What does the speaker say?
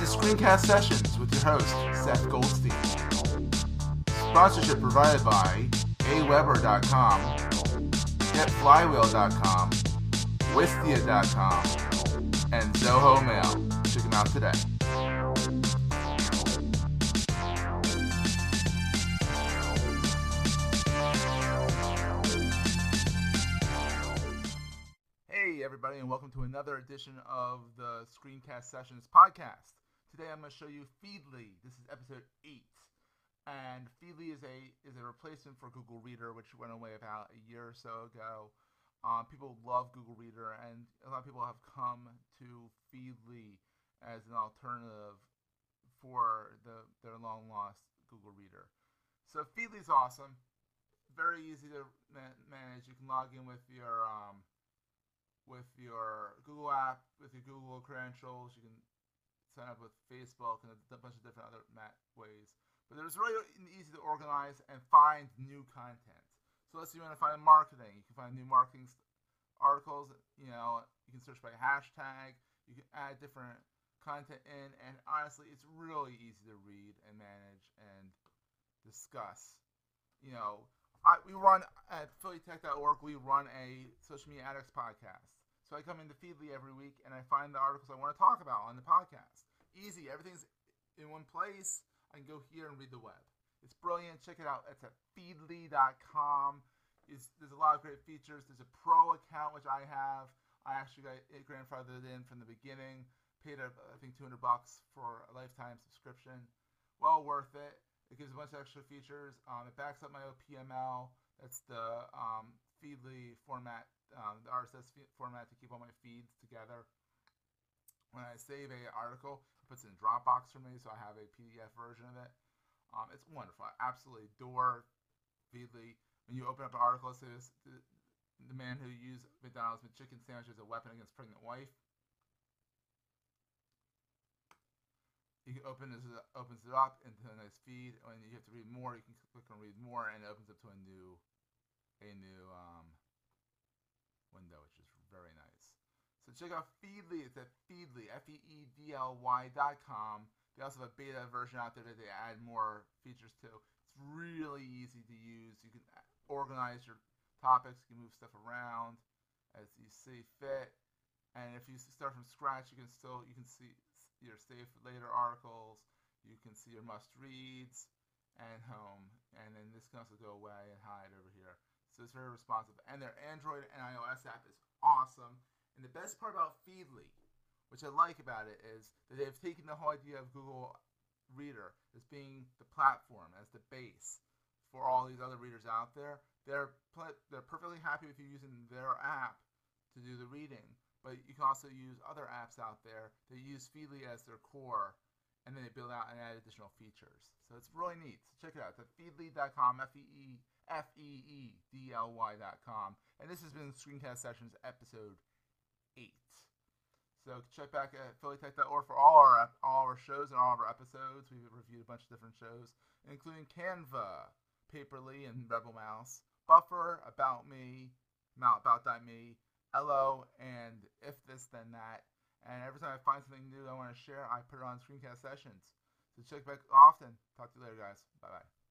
This is Screencast Sessions with your host, Seth Goldstein. Sponsorship provided by aweber.com, getflywheel.com, wistia.com, and Zoho Mail. Check them out today. Hey, everybody, and welcome to another edition of the Screencast Sessions podcast. Today, I'm going to show you Feedly. This is episode eight, and Feedly is a is a replacement for Google Reader, which went away about a year or so ago. Um, people love Google Reader, and a lot of people have come to Feedly as an alternative for the their long lost Google Reader. So Feedly is awesome, very easy to ma- manage. You can log in with your um, with your Google app, with your Google credentials. You can sign up with Facebook and a bunch of different other ways. But it's really easy to organize and find new content. So let's say you want to find marketing. You can find new marketing articles. You know, you can search by hashtag. You can add different content in, and honestly, it's really easy to read and manage and discuss. You know, I, we run at PhillyTech.org. We run a social media addicts podcast. So I come into Feedly every week and I find the articles I want to talk about on the podcast. Easy, everything's in one place. I can go here and read the web. It's brilliant. Check it out. It's at feedly.com. It's, there's a lot of great features. There's a pro account which I have. I actually got it grandfathered in from the beginning. Paid a, I think 200 bucks for a lifetime subscription. Well worth it. It gives a bunch of extra features. Um, it backs up my OPML. That's the um, Feedly format, um, the RSS format to keep all my feeds together. When I save a article, it puts it in Dropbox for me, so I have a PDF version of it. Um, it's wonderful. I absolutely adore Feedly. When you open up an article, it says the, the man who used McDonald's chicken sandwich as a weapon against pregnant wife. you can open this opens it up into a nice feed and you have to read more you can click on read more and it opens up to a new a new um, window which is very nice check out feedly it's at feedly f-e-e-d-l-y dot com they also have a beta version out there that they add more features to it's really easy to use you can organize your topics you can move stuff around as you see fit and if you start from scratch you can still you can see your save later articles. You can see your must reads and home. And then this can also go away and hide over here. So it's very responsive. And their Android and iOS app is awesome. And the best part about Feedly, which I like about it, is that they've taken the whole idea of Google Reader as being the platform, as the base for all these other readers out there. They're they're perfectly happy with you using their app to do the reading but you can also use other apps out there that use Feedly as their core, and then they build out and add additional features. So it's really neat. So check it out. It's at feedly.com, F-E-E, F-E-E-D-L-Y.com. And this has been Screencast Sessions episode 8. So check back at phillytech.org for all our all our shows and all of our episodes. We've reviewed a bunch of different shows, including Canva, Paper.li, and Rebel Mouse, Buffer, About Me, Mount About.me, hello, and if this, then that. And every time I find something new that I want to share, I put it on Screencast Sessions. So check back often. Talk to you later, guys. Bye bye.